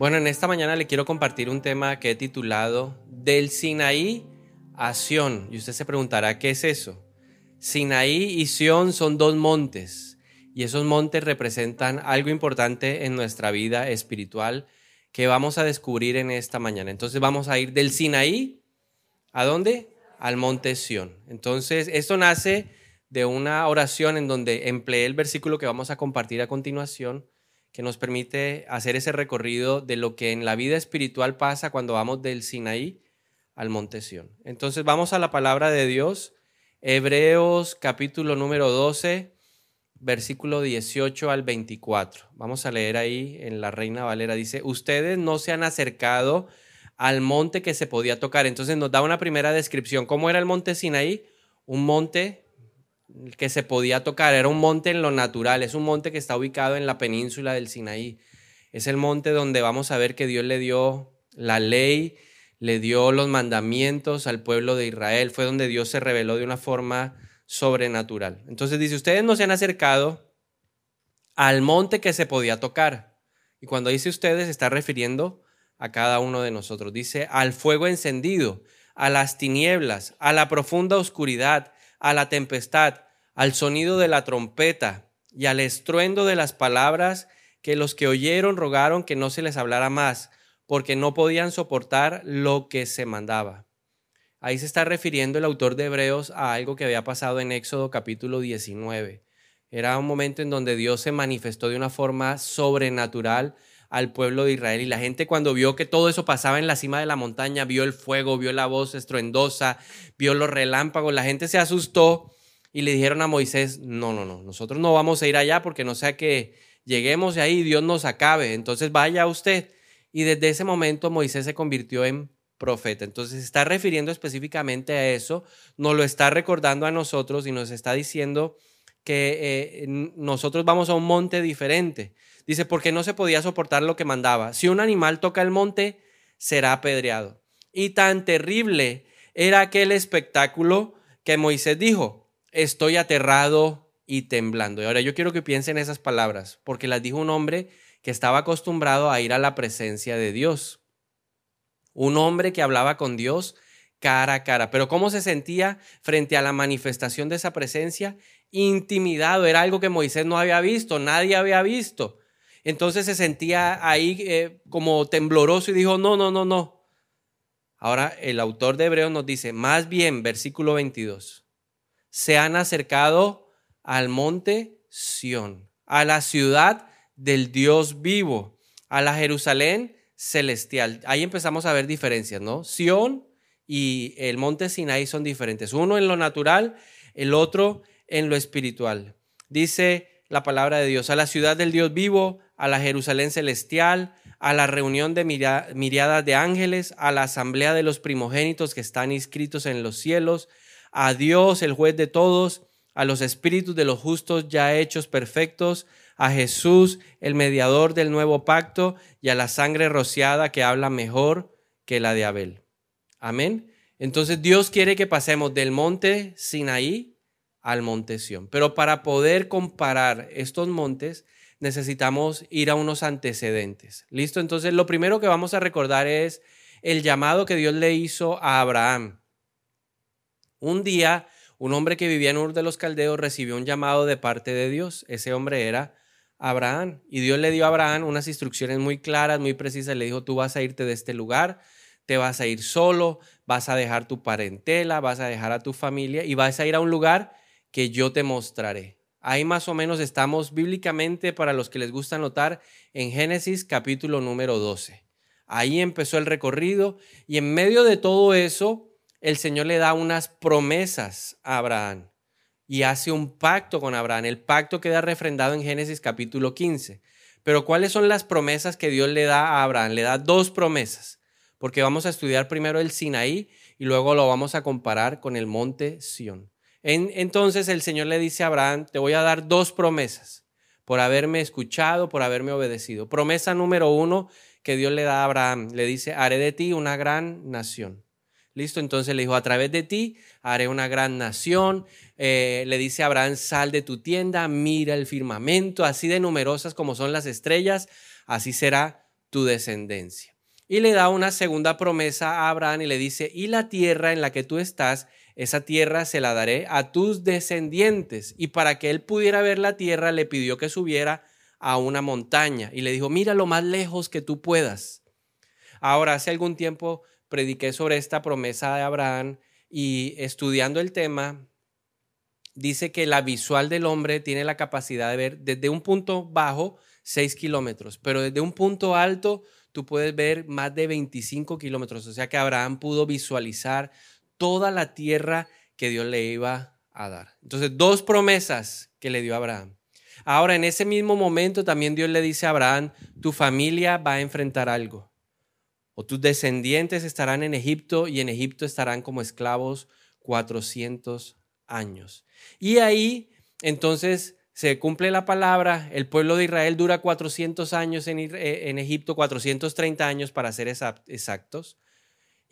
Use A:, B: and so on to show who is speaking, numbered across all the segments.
A: Bueno, en esta mañana le quiero compartir un tema que he titulado Del Sinaí a Sión. Y usted se preguntará, ¿qué es eso? Sinaí y Sión son dos montes y esos montes representan algo importante en nuestra vida espiritual que vamos a descubrir en esta mañana. Entonces vamos a ir del Sinaí a dónde? Al monte Sión. Entonces esto nace de una oración en donde empleé el versículo que vamos a compartir a continuación que nos permite hacer ese recorrido de lo que en la vida espiritual pasa cuando vamos del Sinaí al Monte Sión. Entonces vamos a la palabra de Dios, Hebreos capítulo número 12, versículo 18 al 24. Vamos a leer ahí en la Reina Valera, dice, ustedes no se han acercado al monte que se podía tocar. Entonces nos da una primera descripción. ¿Cómo era el monte Sinaí? Un monte que se podía tocar. Era un monte en lo natural, es un monte que está ubicado en la península del Sinaí. Es el monte donde vamos a ver que Dios le dio la ley, le dio los mandamientos al pueblo de Israel. Fue donde Dios se reveló de una forma sobrenatural. Entonces dice, ustedes no se han acercado al monte que se podía tocar. Y cuando dice ustedes, está refiriendo a cada uno de nosotros. Dice, al fuego encendido, a las tinieblas, a la profunda oscuridad, a la tempestad, al sonido de la trompeta y al estruendo de las palabras que los que oyeron rogaron que no se les hablara más, porque no podían soportar lo que se mandaba. Ahí se está refiriendo el autor de Hebreos a algo que había pasado en Éxodo capítulo 19. Era un momento en donde Dios se manifestó de una forma sobrenatural al pueblo de Israel. Y la gente cuando vio que todo eso pasaba en la cima de la montaña, vio el fuego, vio la voz estruendosa, vio los relámpagos, la gente se asustó y le dijeron a Moisés, no, no, no, nosotros no vamos a ir allá porque no sea que lleguemos ahí y Dios nos acabe, entonces vaya usted. Y desde ese momento Moisés se convirtió en profeta. Entonces está refiriendo específicamente a eso, nos lo está recordando a nosotros y nos está diciendo que eh, nosotros vamos a un monte diferente. Dice, porque no se podía soportar lo que mandaba. Si un animal toca el monte, será apedreado. Y tan terrible era aquel espectáculo que Moisés dijo, estoy aterrado y temblando. Y ahora yo quiero que piensen esas palabras, porque las dijo un hombre que estaba acostumbrado a ir a la presencia de Dios. Un hombre que hablaba con Dios cara a cara. Pero ¿cómo se sentía frente a la manifestación de esa presencia? Intimidado. Era algo que Moisés no había visto, nadie había visto. Entonces se sentía ahí eh, como tembloroso y dijo, no, no, no, no. Ahora el autor de Hebreos nos dice, más bien, versículo 22, se han acercado al monte Sión, a la ciudad del Dios vivo, a la Jerusalén celestial. Ahí empezamos a ver diferencias, ¿no? Sión y el monte Sinaí son diferentes. Uno en lo natural, el otro en lo espiritual. Dice la palabra de Dios, a la ciudad del Dios vivo, a la Jerusalén celestial, a la reunión de miriadas de ángeles, a la asamblea de los primogénitos que están inscritos en los cielos, a Dios, el juez de todos, a los espíritus de los justos ya hechos perfectos, a Jesús, el mediador del nuevo pacto, y a la sangre rociada que habla mejor que la de Abel. Amén. Entonces Dios quiere que pasemos del monte Sinaí al monte Sión. Pero para poder comparar estos montes, necesitamos ir a unos antecedentes. ¿Listo? Entonces, lo primero que vamos a recordar es el llamado que Dios le hizo a Abraham. Un día, un hombre que vivía en Ur de los Caldeos recibió un llamado de parte de Dios. Ese hombre era Abraham. Y Dios le dio a Abraham unas instrucciones muy claras, muy precisas. Le dijo, tú vas a irte de este lugar, te vas a ir solo, vas a dejar tu parentela, vas a dejar a tu familia y vas a ir a un lugar que yo te mostraré. Ahí más o menos estamos bíblicamente, para los que les gusta notar, en Génesis capítulo número 12. Ahí empezó el recorrido y en medio de todo eso, el Señor le da unas promesas a Abraham y hace un pacto con Abraham. El pacto queda refrendado en Génesis capítulo 15. Pero ¿cuáles son las promesas que Dios le da a Abraham? Le da dos promesas, porque vamos a estudiar primero el Sinaí y luego lo vamos a comparar con el monte Sión entonces el Señor le dice a Abraham, te voy a dar dos promesas por haberme escuchado, por haberme obedecido. Promesa número uno que Dios le da a Abraham, le dice, haré de ti una gran nación. Listo, entonces le dijo, a través de ti haré una gran nación. Eh, le dice a Abraham, sal de tu tienda, mira el firmamento, así de numerosas como son las estrellas, así será tu descendencia. Y le da una segunda promesa a Abraham y le dice, y la tierra en la que tú estás, esa tierra se la daré a tus descendientes. Y para que él pudiera ver la tierra, le pidió que subiera a una montaña y le dijo, mira lo más lejos que tú puedas. Ahora, hace algún tiempo prediqué sobre esta promesa de Abraham y estudiando el tema, dice que la visual del hombre tiene la capacidad de ver desde un punto bajo 6 kilómetros, pero desde un punto alto tú puedes ver más de 25 kilómetros. O sea que Abraham pudo visualizar toda la tierra que Dios le iba a dar. Entonces, dos promesas que le dio a Abraham. Ahora, en ese mismo momento también Dios le dice a Abraham, tu familia va a enfrentar algo. O tus descendientes estarán en Egipto y en Egipto estarán como esclavos 400 años. Y ahí entonces se cumple la palabra, el pueblo de Israel dura 400 años en, eh, en Egipto, 430 años para ser exactos.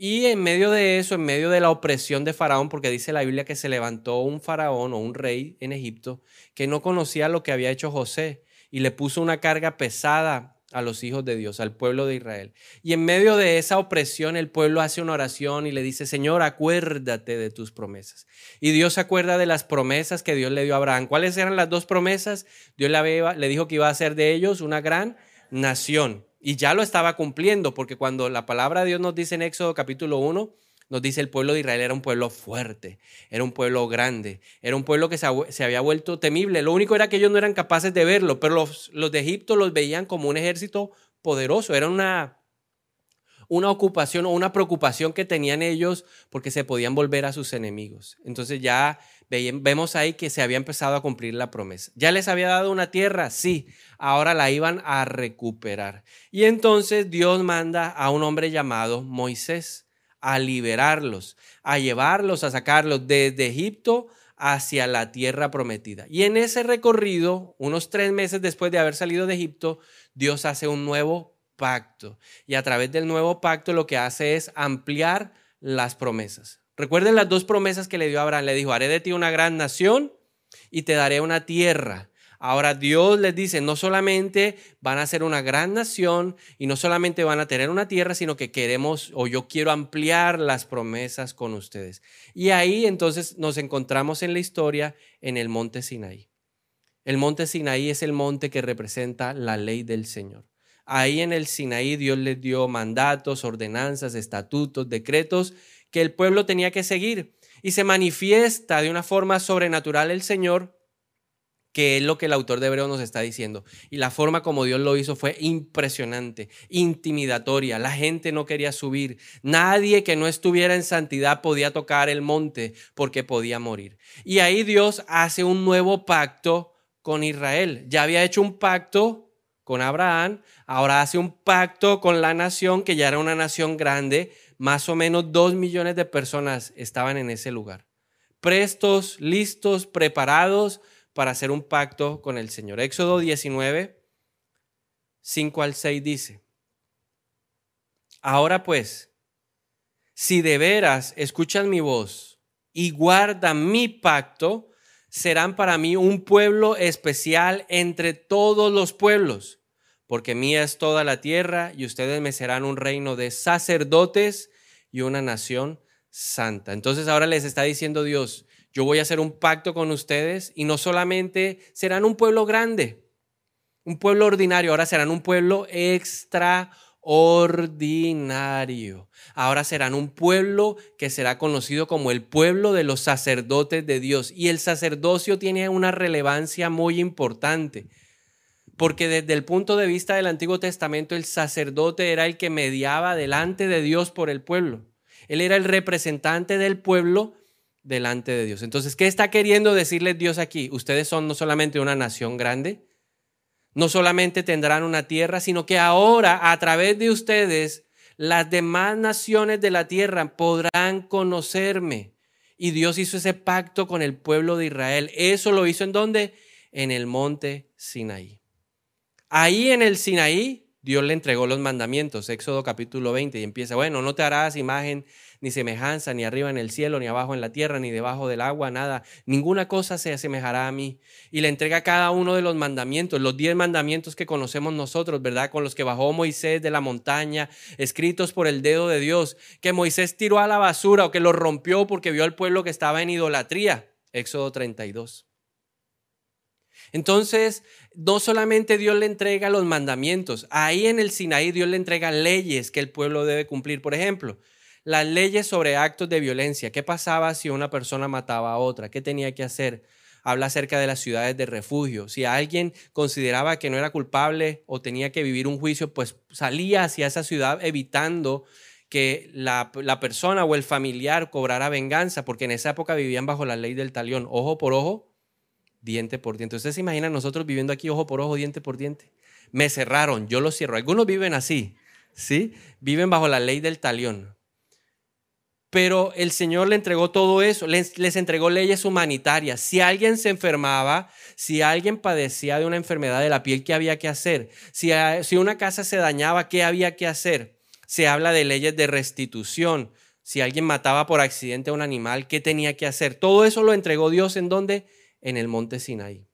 A: Y en medio de eso, en medio de la opresión de Faraón, porque dice la Biblia que se levantó un faraón o un rey en Egipto que no conocía lo que había hecho José y le puso una carga pesada a los hijos de Dios, al pueblo de Israel. Y en medio de esa opresión, el pueblo hace una oración y le dice, Señor, acuérdate de tus promesas. Y Dios se acuerda de las promesas que Dios le dio a Abraham. ¿Cuáles eran las dos promesas? Dios le, dijo que iba a hacer de ellos una gran nación. Y ya lo estaba cumpliendo, porque cuando la palabra de Dios nos dice en Éxodo capítulo 1, nos dice el pueblo de Israel era un pueblo fuerte, era un pueblo grande, era un pueblo que se, había vuelto temible. Lo único era que ellos no eran capaces de verlo, pero los, los de Egipto los veían como un ejército poderoso, era una, una ocupación o una preocupación que tenían ellos porque se podían volver a sus enemigos. Entonces ya vemos ahí que se había empezado a cumplir la promesa. ¿Ya les había dado una tierra? Sí, ahora la iban a recuperar. Y entonces Dios manda a un hombre llamado Moisés a liberarlos, a llevarlos, a sacarlos desde Egipto hacia la tierra prometida. Y en ese recorrido, unos tres meses después de haber salido de Egipto, Dios hace un nuevo pacto. Y a través del nuevo pacto lo que hace es ampliar las promesas. Recuerden las dos promesas que le dio a Abraham. Le dijo, haré de ti una gran nación y te daré una tierra. Ahora Dios les dice, no solamente van a ser una gran nación y no solamente van a tener una tierra, sino que queremos o yo quiero ampliar las promesas con ustedes. Y ahí entonces nos encontramos en la historia en el monte Sinaí. El monte Sinaí es el monte que representa la ley del Señor. Ahí en el Sinaí Dios les dio mandatos, ordenanzas, estatutos, decretos que el pueblo tenía que seguir. Y se manifiesta de una forma sobrenatural el Señor, que es lo que el autor de Hebreo nos está diciendo. Y la forma como Dios lo hizo fue impresionante, intimidatoria. La gente no quería subir. Nadie que no estuviera en santidad podía tocar el monte porque podía morir. Y ahí Dios hace un nuevo pacto con Israel. Ya había hecho un pacto con Abraham, ahora hace un pacto con la nación, que ya era una nación grande, más o menos dos millones de personas estaban en ese lugar, prestos, listos, preparados para hacer un pacto con el Señor. Éxodo 19, 5 al 6 dice, ahora pues, si de veras escuchan mi voz y guardan mi pacto, serán para mí un pueblo especial entre todos los pueblos porque mía es toda la tierra y ustedes me serán un reino de sacerdotes y una nación santa. Entonces ahora les está diciendo Dios, yo voy a hacer un pacto con ustedes y no solamente serán un pueblo grande, un pueblo ordinario, ahora serán un pueblo extraordinario. Ahora serán un pueblo que será conocido como el pueblo de los sacerdotes de Dios. Y el sacerdocio tiene una relevancia muy importante porque desde el punto de vista del Antiguo Testamento el sacerdote era el que mediaba delante de Dios por el pueblo. Él era el representante del pueblo delante de Dios. Entonces, ¿qué está queriendo decirles Dios aquí? Ustedes son no solamente una nación grande, no solamente tendrán una tierra, sino que ahora a través de ustedes las demás naciones de la tierra podrán conocerme. Y Dios hizo ese pacto con el pueblo de Israel. Eso lo hizo en donde? En el monte Sinaí. Ahí en el Sinaí, Dios le entregó los mandamientos, Éxodo capítulo 20, y empieza, bueno, no te harás imagen ni semejanza, ni arriba en el cielo, ni abajo en la tierra, ni debajo del agua, nada. Ninguna cosa se asemejará a mí. Y le entrega cada uno de los mandamientos, los diez mandamientos que conocemos nosotros, ¿verdad? Con los que bajó Moisés de la montaña, escritos por el dedo de Dios, que Moisés tiró a la basura o que los rompió porque vio al pueblo que estaba en idolatría. Éxodo 32. Entonces, no solamente Dios le entrega los mandamientos, ahí en el Sinaí Dios le entrega leyes que el pueblo debe cumplir. Por ejemplo, las leyes sobre actos de violencia. ¿Qué pasaba si una persona mataba a otra? ¿Qué tenía que hacer? Habla acerca de las ciudades de refugio. Si alguien consideraba que no era culpable o tenía que vivir un juicio, pues salía hacia esa ciudad evitando que la, la, persona o el familiar cobrara venganza, porque en esa época vivían bajo la ley del talión, ojo por ojo, diente por diente. Ustedes se imaginan nosotros viviendo aquí ojo por ojo, diente por diente. Me cerraron, yo lo cierro. Algunos viven así, ¿sí? Viven bajo la ley del talión. Pero el Señor le entregó todo eso, les, entregó leyes humanitarias. Si alguien se enfermaba, si alguien padecía de una enfermedad de la piel, ¿qué había que hacer? Si, si una casa se dañaba, ¿qué había que hacer? Se habla de leyes de restitución. Si alguien mataba por accidente a un animal, ¿qué tenía que hacer? Todo eso lo entregó Dios en donde? En el monte Sinaí.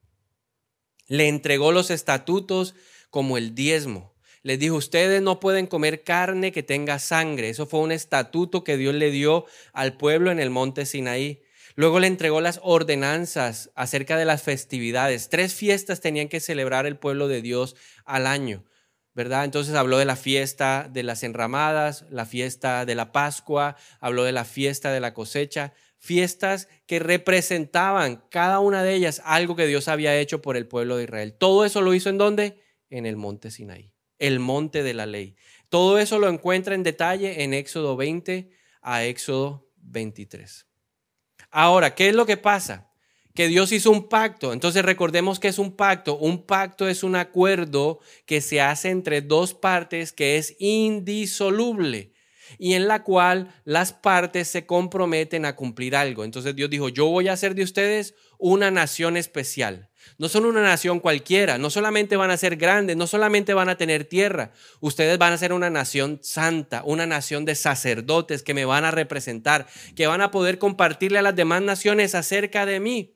A: Le entregó los estatutos como el diezmo les dijo, ustedes no pueden comer carne que tenga sangre. Eso fue un estatuto que Dios le dio al pueblo en el monte Sinaí. Luego le entregó las ordenanzas acerca de las festividades. Tres fiestas tenían que celebrar el pueblo de Dios al año, ¿verdad? Entonces habló de la fiesta de las enramadas, la fiesta de la Pascua, habló de la fiesta de la cosecha, fiestas que representaban cada una de ellas algo que Dios había hecho por el pueblo de Israel. Todo eso lo hizo en dónde? En el monte Sinaí el monte de la ley. Todo eso lo encuentra en detalle en Éxodo 20 a Éxodo 23. Ahora, ¿qué es lo que pasa? Que Dios hizo un pacto. Entonces recordemos que es un pacto. Un pacto es un acuerdo que se hace entre dos partes que es indisoluble y en la cual las partes se comprometen a cumplir algo. Entonces Dios dijo, yo voy a hacer de ustedes una nación especial. No son una nación cualquiera, no solamente van a ser grandes, no solamente van a tener tierra, ustedes van a ser una nación santa, una nación de sacerdotes que me van a representar, que van a poder compartirle a las demás naciones acerca de mí.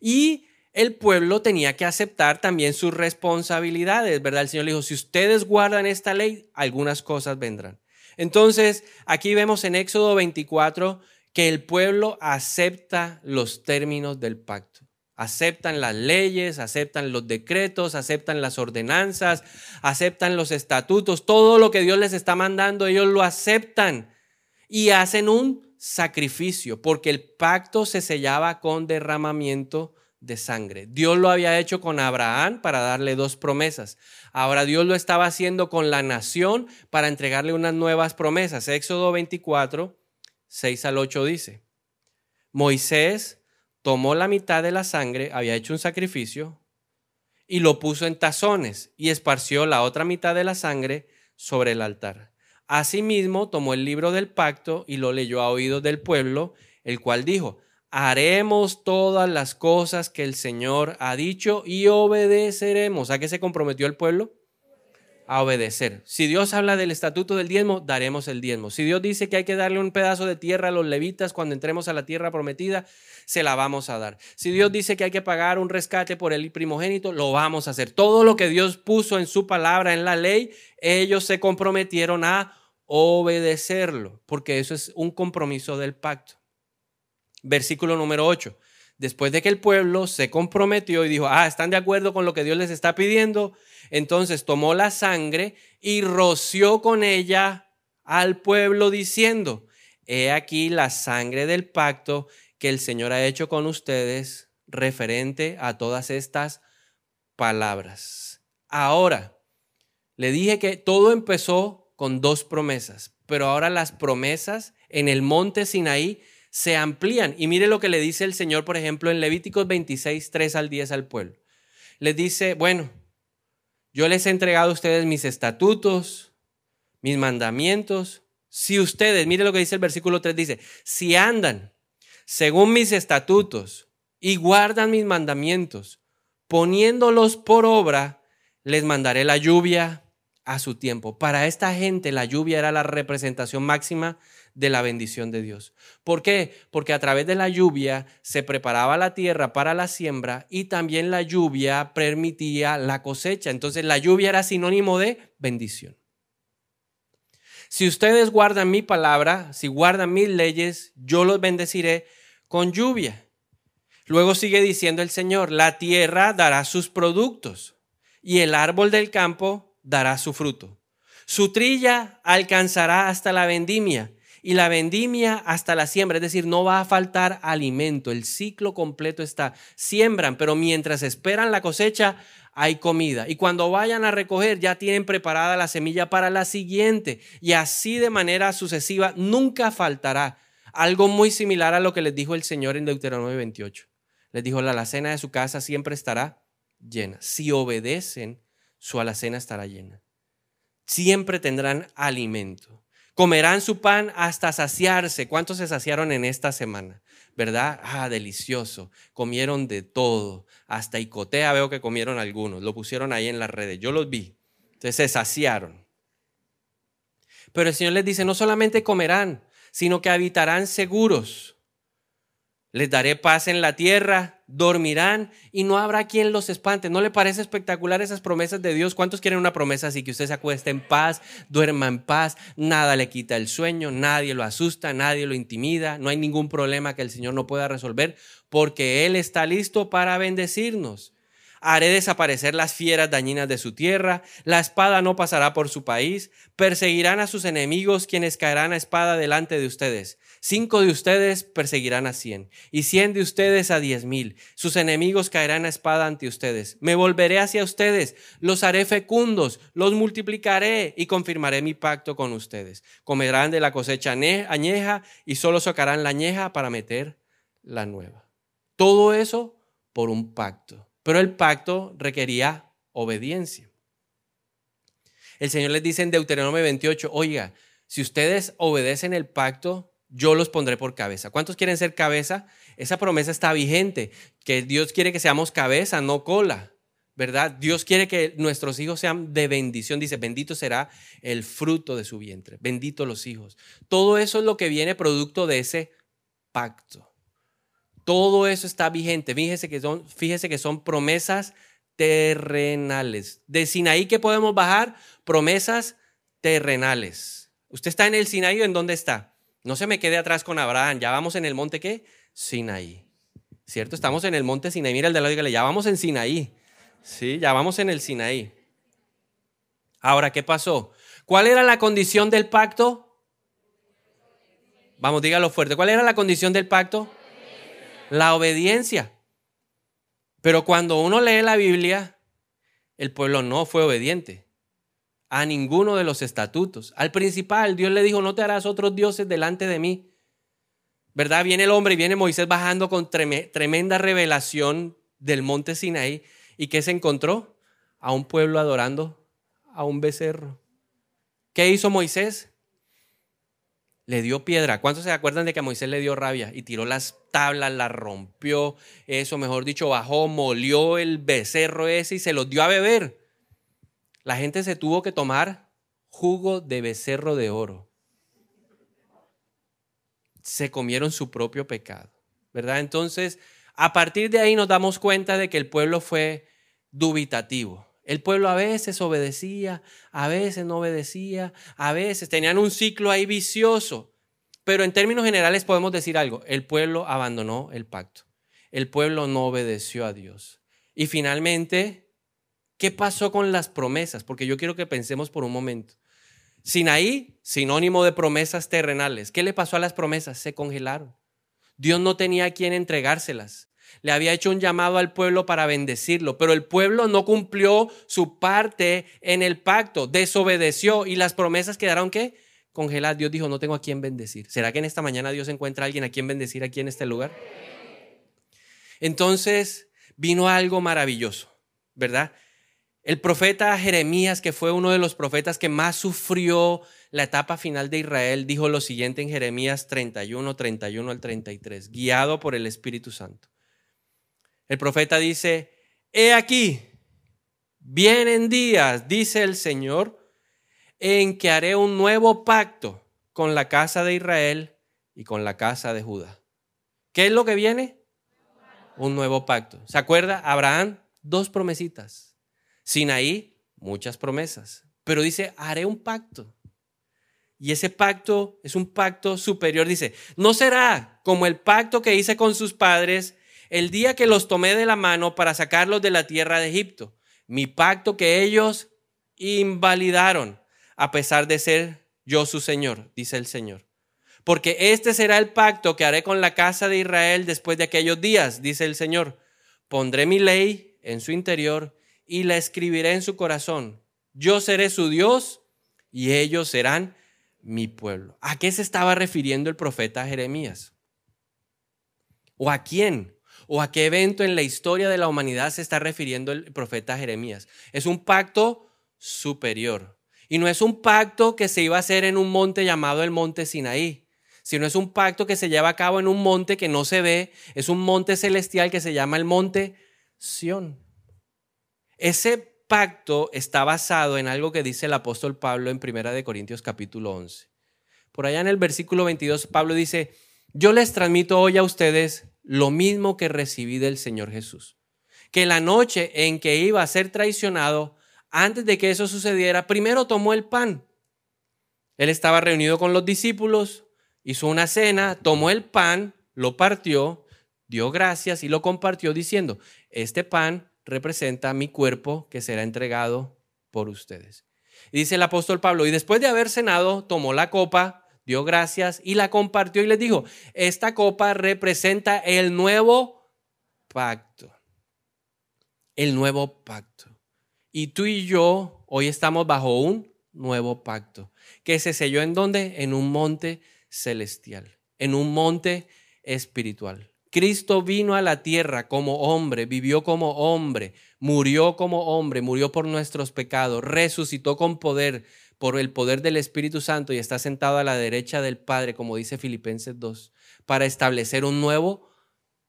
A: Y el pueblo tenía que aceptar también sus responsabilidades, ¿verdad? El Señor le dijo, si ustedes guardan esta ley, algunas cosas vendrán. Entonces, aquí vemos en Éxodo 24 que el pueblo acepta los términos del pacto aceptan las leyes, aceptan los decretos, aceptan las ordenanzas, aceptan los estatutos, todo lo que Dios les está mandando, ellos lo aceptan y hacen un sacrificio, porque el pacto se sellaba con derramamiento de sangre. Dios lo había hecho con Abraham para darle dos promesas. Ahora Dios lo estaba haciendo con la nación para entregarle unas nuevas promesas. Éxodo 24, 6 al 8 dice, Moisés tomó la mitad de la sangre, había hecho un sacrificio, y lo puso en tazones y esparció la otra mitad de la sangre sobre el altar. Asimismo, tomó el libro del pacto y lo leyó a oídos del pueblo, el cual dijo, haremos todas las cosas que el Señor ha dicho y obedeceremos. ¿A qué se comprometió el pueblo? a obedecer. Si Dios habla del estatuto del diezmo, daremos el diezmo. Si Dios dice que hay que darle un pedazo de tierra a los levitas cuando entremos a la tierra prometida, se la vamos a dar. Si Dios dice que hay que pagar un rescate por el primogénito, lo vamos a hacer. Todo lo que Dios puso en su palabra, en la ley, ellos se comprometieron a obedecerlo, porque eso es un compromiso del pacto. Versículo número 8. Después de que el pueblo se comprometió y dijo, ah, ¿están de acuerdo con lo que Dios les está pidiendo? Entonces tomó la sangre y roció con ella al pueblo diciendo, he aquí la sangre del pacto que el Señor ha hecho con ustedes referente a todas estas palabras. Ahora, le dije que todo empezó con dos promesas, pero ahora las promesas en el monte Sinaí se amplían. Y mire lo que le dice el Señor, por ejemplo, en Levíticos 26, 3 al 10 al pueblo. Les dice, bueno, yo les he entregado a ustedes mis estatutos, mis mandamientos. Si ustedes, mire lo que dice el versículo 3, dice, si andan según mis estatutos y guardan mis mandamientos, poniéndolos por obra, les mandaré la lluvia a su tiempo. Para esta gente la lluvia era la representación máxima de la bendición de Dios. ¿Por qué? Porque a través de la lluvia se preparaba la tierra para la siembra y también la lluvia permitía la cosecha. Entonces la lluvia era sinónimo de bendición. Si ustedes guardan mi palabra, si guardan mis leyes, yo los bendeciré con lluvia. Luego sigue diciendo el Señor, la tierra dará sus productos y el árbol del campo dará su fruto. Su trilla alcanzará hasta la vendimia y la vendimia hasta la siembra, es decir, no va a faltar alimento, el ciclo completo está, siembran, pero mientras esperan la cosecha hay comida y cuando vayan a recoger ya tienen preparada la semilla para la siguiente y así de manera sucesiva nunca faltará. Algo muy similar a lo que les dijo el Señor en Deuteronomio 28. Les dijo, la alacena de su casa siempre estará llena. Si obedecen, su alacena estará llena. Siempre tendrán alimento. Comerán su pan hasta saciarse. ¿Cuántos se saciaron en esta semana? ¿Verdad? Ah, delicioso. Comieron de todo. Hasta icotea veo que comieron algunos. Lo pusieron ahí en las redes. Yo los vi. Entonces se saciaron. Pero el Señor les dice, no solamente comerán, sino que habitarán seguros. Les daré paz en la tierra, dormirán y no habrá quien los espante. ¿No le parece espectacular esas promesas de Dios? ¿Cuántos quieren una promesa así que usted se acueste en paz, duerma en paz, nada le quita el sueño, nadie lo asusta, nadie lo intimida, no hay ningún problema que el Señor no pueda resolver porque Él está listo para bendecirnos? Haré desaparecer las fieras dañinas de su tierra, la espada no pasará por su país, perseguirán a sus enemigos quienes caerán a espada delante de ustedes. Cinco de ustedes perseguirán a cien, y cien de ustedes a diez mil. Sus enemigos caerán a espada ante ustedes. Me volveré hacia ustedes, los haré fecundos, los multiplicaré y confirmaré mi pacto con ustedes. Comerán de la cosecha añeja y solo sacarán la añeja para meter la nueva. Todo eso por un pacto. Pero el pacto requería obediencia. El Señor les dice en Deuteronomio 28, oiga, si ustedes obedecen el pacto, yo los pondré por cabeza. ¿Cuántos quieren ser cabeza? Esa promesa está vigente, que Dios quiere que seamos cabeza, no cola, ¿verdad? Dios quiere que nuestros hijos sean de bendición. Dice, bendito será el fruto de su vientre, bendito los hijos. Todo eso es lo que viene producto de ese pacto. Todo eso está vigente. Fíjese que son, fíjese que son promesas terrenales. De Sinaí que podemos bajar promesas terrenales. ¿Usted está en el Sinaí o en dónde está? No se me quede atrás con Abraham. Ya vamos en el monte qué? Sinaí. ¿Cierto? Estamos en el monte Sinaí. Mira el de la dígale, ya vamos en Sinaí. Sí, ya vamos en el Sinaí. Ahora, ¿qué pasó? ¿Cuál era la condición del pacto? Vamos, dígalo fuerte. ¿Cuál era la condición del pacto? La obediencia. Pero cuando uno lee la Biblia, el pueblo no fue obediente a ninguno de los estatutos. Al principal, Dios le dijo, no te harás otros dioses delante de mí. ¿Verdad? Viene el hombre y viene Moisés bajando con tremenda revelación del monte Sinaí. ¿Y qué se encontró? A un pueblo adorando a un becerro. ¿Qué hizo Moisés? Le dio piedra. ¿Cuántos se acuerdan de que a Moisés le dio rabia? Y tiró las tablas, las rompió, eso, mejor dicho, bajó, molió el becerro ese y se los dio a beber. La gente se tuvo que tomar jugo de becerro de oro. Se comieron su propio pecado, ¿verdad? Entonces, a partir de ahí nos damos cuenta de que el pueblo fue dubitativo. El pueblo a veces obedecía, a veces no obedecía, a veces tenían un ciclo ahí vicioso. Pero en términos generales podemos decir algo, el pueblo abandonó el pacto, el pueblo no obedeció a Dios. Y finalmente ¿Qué pasó con las promesas? Porque yo quiero que pensemos por un momento. Sinaí, sinónimo de promesas terrenales. ¿Qué le pasó a las promesas? Se congelaron. Dios no tenía a quien entregárselas. Le había hecho un llamado al pueblo para bendecirlo, pero el pueblo no cumplió su parte en el pacto, desobedeció y las promesas quedaron qué? Congeladas. Dios dijo, no tengo a quien bendecir. ¿Será que en esta mañana Dios encuentra a alguien a quien bendecir aquí en este lugar? Entonces vino algo maravilloso, ¿verdad? El profeta Jeremías, que fue uno de los profetas que más sufrió la etapa final de Israel, dijo lo siguiente en Jeremías 31, 31 al 33, guiado por el Espíritu Santo. El profeta dice, he aquí, vienen días, dice el Señor, en que haré un nuevo pacto con la casa de Israel y con la casa de Judá. ¿Qué es lo que viene? Un nuevo pacto. ¿Se acuerda? Abraham, dos promesitas. Sinaí, muchas promesas. Pero dice, haré un pacto. Y ese pacto es un pacto superior. Dice, no será como el pacto que hice con sus padres el día que los tomé de la mano para sacarlos de la tierra de Egipto. Mi pacto que ellos invalidaron, a pesar de ser yo su Señor, dice el Señor. Porque este será el pacto que haré con la casa de Israel después de aquellos días, dice el Señor. Pondré mi ley en su interior y la escribiré en su corazón. Yo seré su Dios y ellos serán mi pueblo. ¿A qué se estaba refiriendo el profeta Jeremías? ¿O a quién? ¿O a qué evento en la historia de la humanidad se está refiriendo el profeta Jeremías? Es un pacto superior. Y no es un pacto que se iba a hacer en un monte llamado el monte Sinaí, sino es un pacto que se lleva a cabo en un monte que no se ve, es un monte celestial que se llama el monte Sión. Ese pacto está basado en algo que dice el apóstol Pablo en Primera de Corintios capítulo 11. Por allá en el versículo 22 Pablo dice, "Yo les transmito hoy a ustedes lo mismo que recibí del Señor Jesús, que la noche en que iba a ser traicionado, antes de que eso sucediera, primero tomó el pan. Él estaba reunido con los discípulos, hizo una cena, tomó el pan, lo partió, dio gracias y lo compartió diciendo, este pan representa mi cuerpo que será entregado por ustedes. Y dice el apóstol Pablo, y después de haber cenado, tomó la copa, dio gracias y la compartió y les dijo, esta copa representa el nuevo pacto. El nuevo pacto. Y tú y yo hoy estamos bajo un nuevo pacto, que se selló en donde? En un monte celestial, en un monte espiritual. Cristo vino a la tierra como hombre, vivió como hombre, murió como hombre, murió por nuestros pecados, resucitó con poder, por el poder del Espíritu Santo y está sentado a la derecha del Padre, como dice Filipenses 2, para establecer un nuevo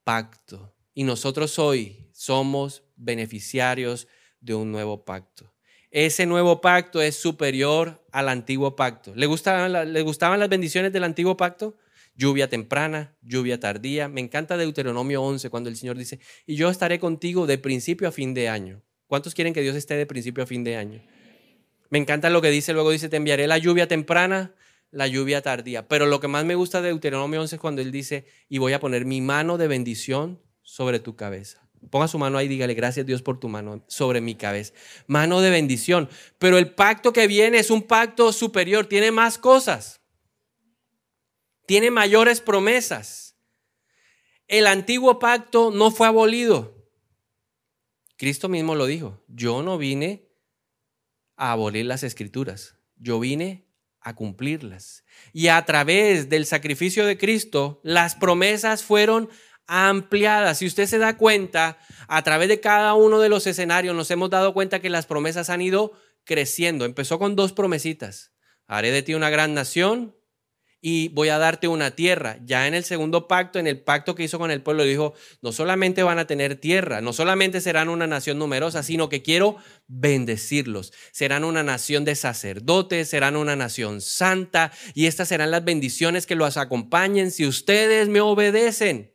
A: pacto. Y nosotros hoy somos beneficiarios de un nuevo pacto. Ese nuevo pacto es superior al antiguo pacto. ¿Le gustaban, ¿Le gustaban las bendiciones del antiguo pacto? lluvia temprana, lluvia tardía. Me encanta Deuteronomio 11 cuando el Señor dice, y yo estaré contigo de principio a fin de año. ¿Cuántos quieren que Dios esté de principio a fin de año? Me encanta lo que dice, luego dice, te enviaré la lluvia temprana, la lluvia tardía. Pero lo que más me gusta de Deuteronomio 11 es cuando Él dice, y voy a poner mi mano de bendición sobre tu cabeza. Ponga su mano ahí, dígale, gracias Dios por tu mano sobre mi cabeza. Mano de bendición. Pero el pacto que viene es un pacto superior, tiene más cosas tiene mayores promesas. El antiguo pacto no fue abolido. Cristo mismo lo dijo, yo no vine a abolir las escrituras, yo vine a cumplirlas. Y a través del sacrificio de Cristo, las promesas fueron ampliadas. Si usted se da cuenta, a través de cada uno de los escenarios nos hemos dado cuenta que las promesas han ido creciendo. Empezó con dos promesitas. Haré de ti una gran nación, y voy a darte una tierra. Ya en el segundo pacto, en el pacto que hizo con el pueblo, dijo, no solamente van a tener tierra, no solamente serán una nación numerosa, sino que quiero bendecirlos. Serán una nación de sacerdotes, serán una nación santa y estas serán las bendiciones que los acompañen si ustedes me obedecen.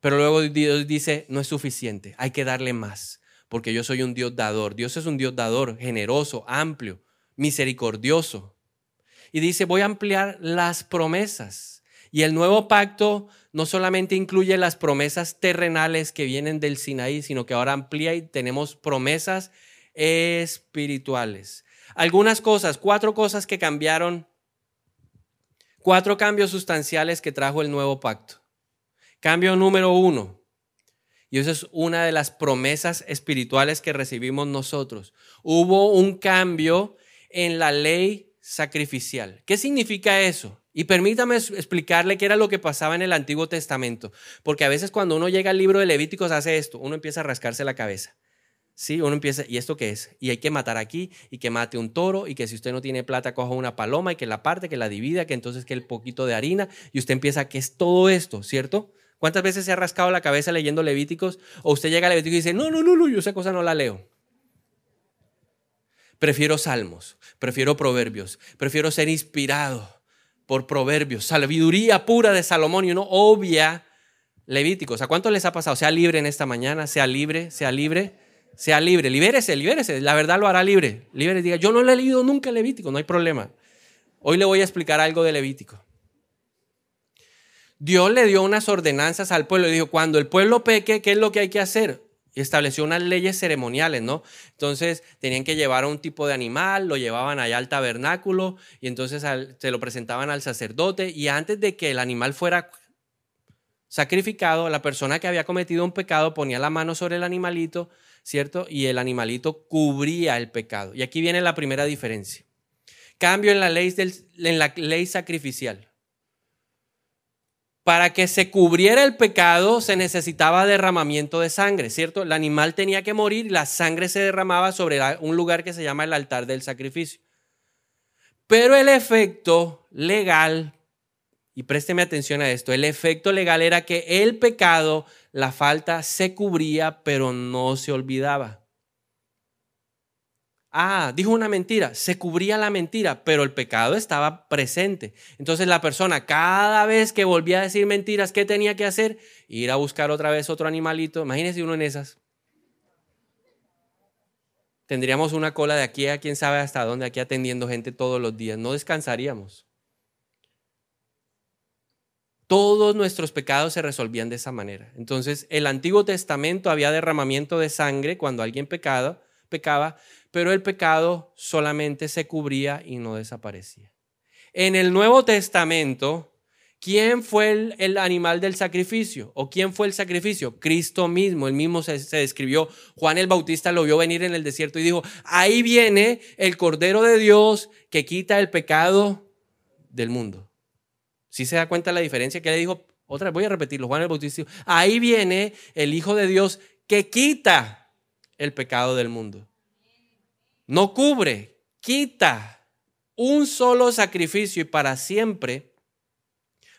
A: Pero luego Dios dice, no es suficiente, hay que darle más, porque yo soy un Dios dador. Dios es un Dios dador, generoso, amplio, misericordioso y dice, voy a ampliar las promesas. Y el nuevo pacto no solamente incluye las promesas terrenales que vienen del Sinaí, sino que ahora amplía y tenemos promesas espirituales. Algunas cosas, cuatro cosas que cambiaron, cuatro cambios sustanciales que trajo el nuevo pacto. Cambio número uno, y eso es una de las promesas espirituales que recibimos nosotros. Hubo un cambio en la ley sacrificial. ¿Qué significa eso? Y permítame explicarle qué era lo que pasaba en el Antiguo Testamento, porque a veces cuando uno llega al libro de Levíticos hace esto, uno empieza a rascarse la cabeza. Sí, uno empieza, ¿y esto qué es? Y hay que matar aquí, y que mate un toro, y que si usted no tiene plata, coja una paloma, y que la parte, que la divida, que entonces que el poquito de harina, y usted empieza, ¿qué es todo esto? ¿Cierto? ¿Cuántas veces se ha rascado la cabeza leyendo Levíticos? O usted llega a Levíticos y dice, no, no, no, no, yo esa cosa no la leo. Prefiero salmos, prefiero proverbios, prefiero ser inspirado por proverbios, sabiduría pura de Salomón y uno obvia Levíticos. ¿A cuánto les ha pasado? Sea libre en esta mañana, sea libre, sea libre, sea libre, libérese, libérese, la verdad lo hará libre. Libre, diga, yo no le he leído nunca Levítico, no hay problema. Hoy le voy a explicar algo de Levítico. Dios le dio unas ordenanzas al pueblo y dijo, cuando el pueblo peque, ¿qué es lo que hay que hacer? Y estableció unas leyes ceremoniales, ¿no? Entonces tenían que llevar a un tipo de animal, lo llevaban allá al tabernáculo y entonces se lo presentaban al sacerdote y antes de que el animal fuera sacrificado, la persona que había cometido un pecado ponía la mano sobre el animalito, ¿cierto? Y el animalito cubría el pecado. Y aquí viene la primera diferencia. Cambio en la ley, en la ley sacrificial. Para que se cubriera el pecado se necesitaba derramamiento de sangre, ¿cierto? El animal tenía que morir y la sangre se derramaba sobre un lugar que se llama el altar del sacrificio. Pero el efecto legal, y présteme atención a esto, el efecto legal era que el pecado, la falta, se cubría, pero no se olvidaba. Ah, dijo una mentira, se cubría la mentira, pero el pecado estaba presente. Entonces la persona cada vez que volvía a decir mentiras, ¿qué tenía que hacer? Ir a buscar otra vez otro animalito. Imagínese uno en esas. Tendríamos una cola de aquí a quién sabe hasta dónde, aquí atendiendo gente todos los días. No descansaríamos. Todos nuestros pecados se resolvían de esa manera. Entonces, el Antiguo Testamento había derramamiento de sangre cuando alguien pecado, pecaba, pero el pecado solamente se cubría y no desaparecía. En el Nuevo Testamento, ¿quién fue el, animal del sacrificio? ¿O quién fue el sacrificio? Cristo mismo, él mismo se, describió. Juan el Bautista lo vio venir en el desierto y dijo, ahí viene el Cordero de Dios que quita el pecado del mundo. ¿Sí se da cuenta la diferencia que le dijo? Otra vez voy a repetirlo, Juan el Bautista. Ahí viene el Hijo de Dios que quita el pecado del mundo. No cubre, quita un solo sacrificio y para siempre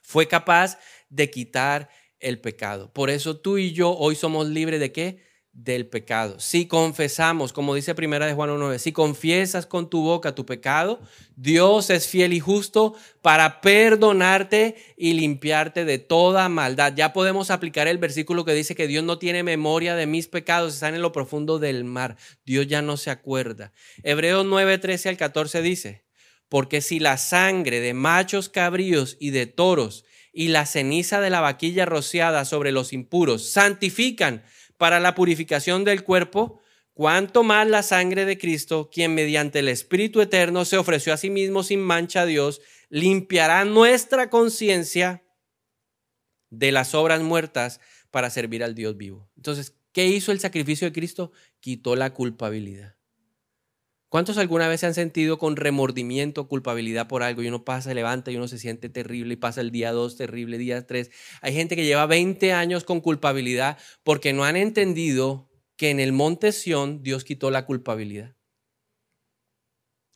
A: fue capaz de quitar el pecado. Por eso tú y yo hoy somos libres de qué? Del pecado. Si confesamos, como dice primera de Juan 1.9, si confiesas con tu boca tu pecado, Dios es fiel y justo para perdonarte y limpiarte de toda maldad. Ya podemos aplicar el versículo que dice que Dios no tiene memoria de mis pecados, están en lo profundo del mar. Dios ya no se acuerda. Hebreos 9.13 al 14 dice, porque si la sangre de machos cabríos y de toros y la ceniza de la vaquilla rociada sobre los impuros santifican para la purificación del cuerpo, cuanto más la sangre de Cristo, quien mediante el Espíritu Eterno se ofreció a sí mismo sin mancha a Dios, limpiará nuestra conciencia de las obras muertas para servir al Dios vivo. Entonces, ¿qué hizo el sacrificio de Cristo? Quitó la culpabilidad. ¿Cuántos alguna vez se han sentido con remordimiento, culpabilidad por algo y uno pasa, levanta y uno se siente terrible y pasa el día 2 terrible, día 3? Hay gente que lleva 20 años con culpabilidad porque no han entendido que en el monte Sión Dios quitó la culpabilidad.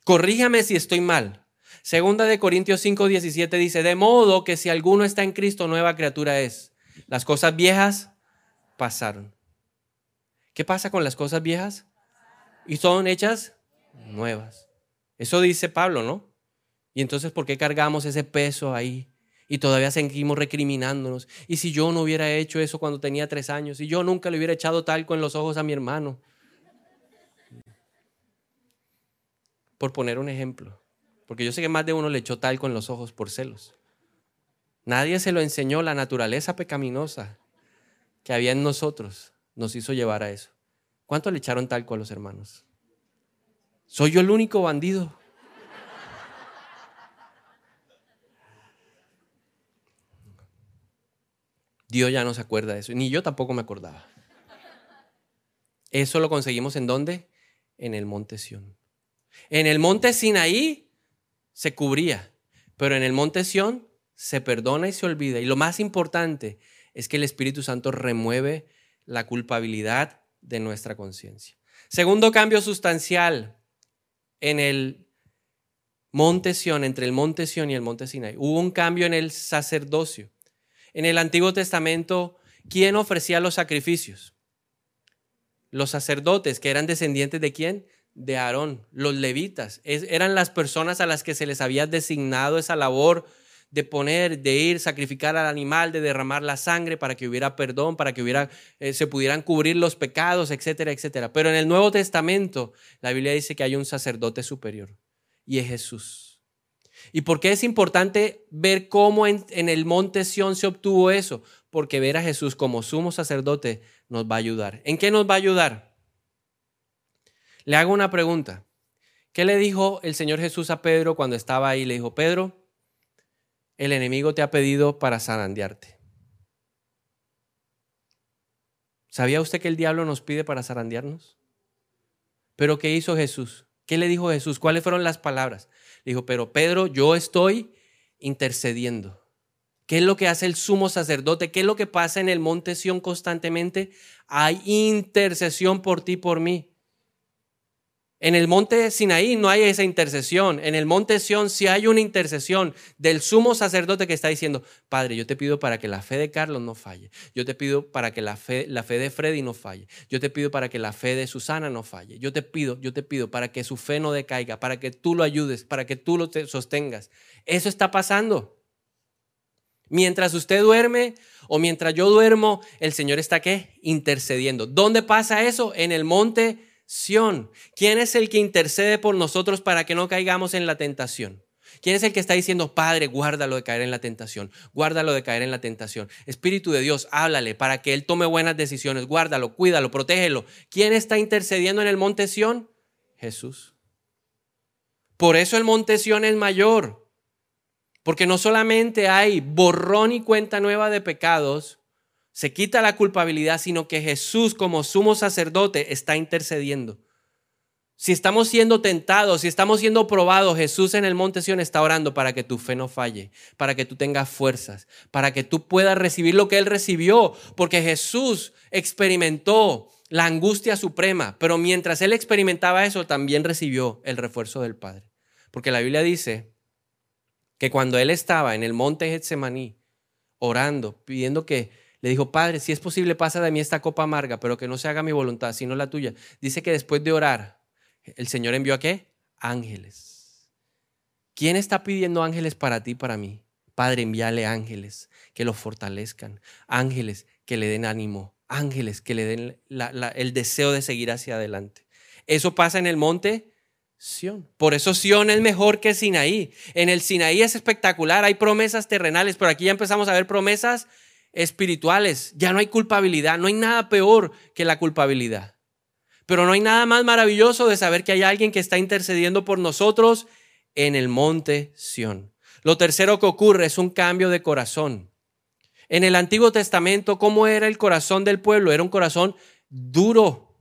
A: Corríjame si estoy mal. Segunda de Corintios 5, 17 dice, de modo que si alguno está en Cristo, nueva criatura es. Las cosas viejas pasaron. ¿Qué pasa con las cosas viejas? Y son hechas nuevas. Eso dice Pablo, ¿no? Y entonces, ¿por qué cargamos ese peso ahí? Y todavía seguimos recriminándonos. Y si yo no hubiera hecho eso cuando tenía tres años, y yo nunca le hubiera echado talco en los ojos a mi hermano. Por poner un ejemplo. Porque yo sé que más de uno le echó talco en los ojos por celos. Nadie se lo enseñó, la naturaleza pecaminosa que había en nosotros nos hizo llevar a eso. ¿Cuánto le echaron talco a los hermanos? ¿Soy yo el único bandido? Dios ya no se acuerda de eso, ni yo tampoco me acordaba. Eso lo conseguimos en dónde? En el monte Sión. En el monte Sinaí se cubría, pero en el monte Sión se perdona y se olvida. Y lo más importante es que el Espíritu Santo remueve la culpabilidad de nuestra conciencia. Segundo cambio sustancial, en el monte Sión, entre el monte Sión y el monte Sinai. Hubo un cambio en el sacerdocio. En el Antiguo Testamento, ¿quién ofrecía los sacrificios? Los sacerdotes, que eran descendientes de quién? de Aarón, los levitas. eran las personas a las que se les había designado esa labor de poner, de ir, sacrificar al animal, de derramar la sangre para que hubiera perdón, para que hubiera, eh, se pudieran cubrir los pecados, etcétera, etcétera. Pero en el Nuevo Testamento, la Biblia dice que hay un sacerdote superior y es Jesús. ¿Y por qué es importante ver cómo en, en el monte Sión se obtuvo eso? Porque ver a Jesús como sumo sacerdote nos va a ayudar. ¿En qué nos va a ayudar? Le hago una pregunta. ¿Qué le dijo el Señor Jesús a Pedro cuando estaba ahí? Le dijo, Pedro, el enemigo te ha pedido para zarandearte. ¿Sabía usted que el diablo nos pide para zarandearnos? Pero ¿qué hizo Jesús? ¿Qué le dijo Jesús? ¿Cuáles fueron las palabras? Dijo, pero Pedro, yo estoy intercediendo. ¿Qué es lo que hace el sumo sacerdote? ¿Qué es lo que pasa en el monte Sión constantemente? Hay intercesión por ti, por mí. En el monte Sinaí no hay esa intercesión. En el monte Sión sí hay una intercesión del sumo sacerdote que está diciendo, Padre, yo te pido para que la fe de Carlos no falle. Yo te pido para que la fe, la fe de Freddy no falle. Yo te pido para que la fe de Susana no falle. Yo te pido, yo te pido para que su fe no decaiga, para que tú lo ayudes, para que tú lo sostengas. Eso está pasando. Mientras usted duerme o mientras yo duermo, el Señor está qué? Intercediendo. ¿Dónde pasa eso? En el monte ¿Quién es el que intercede por nosotros para que no caigamos en la tentación? ¿Quién es el que está diciendo, Padre, guárdalo de caer en la tentación? Guárdalo de caer en la tentación. Espíritu de Dios, háblale para que Él tome buenas decisiones. Guárdalo, cuídalo, protégelo. ¿Quién está intercediendo en el monte Sión? Jesús. Por eso el monte Sión es mayor. Porque no solamente hay borrón y cuenta nueva de pecados, se quita la culpabilidad, sino que Jesús como sumo sacerdote está intercediendo. Si estamos siendo tentados, si estamos siendo probados, Jesús en el monte Sion está orando para que tu fe no falle, para que tú tengas fuerzas, para que tú puedas recibir lo que Él recibió, porque Jesús experimentó la angustia suprema, pero mientras Él experimentaba eso, también recibió el refuerzo del Padre. Porque la Biblia dice que cuando Él estaba en el monte Getsemaní, orando, pidiendo que le dijo, Padre, si es posible, pasa de mí esta copa amarga, pero que no se haga mi voluntad, sino la tuya. Dice que después de orar, el Señor envió a qué? Ángeles. ¿Quién está pidiendo ángeles para ti, para mí? Padre, envíale ángeles que lo fortalezcan, ángeles que le den ánimo, ángeles que le den el deseo de seguir hacia adelante. Eso pasa en el monte Sión. Por eso Sión es mejor que Sinaí. En el Sinaí es espectacular, hay promesas terrenales, pero aquí ya empezamos a ver promesas espirituales. Ya no hay culpabilidad, no hay nada peor que la culpabilidad. Pero no hay nada más maravilloso de saber que hay alguien que está intercediendo por nosotros en el monte Sión. Lo tercero que ocurre es un cambio de corazón. En el Antiguo Testamento, ¿cómo era el corazón del pueblo? Era un corazón duro.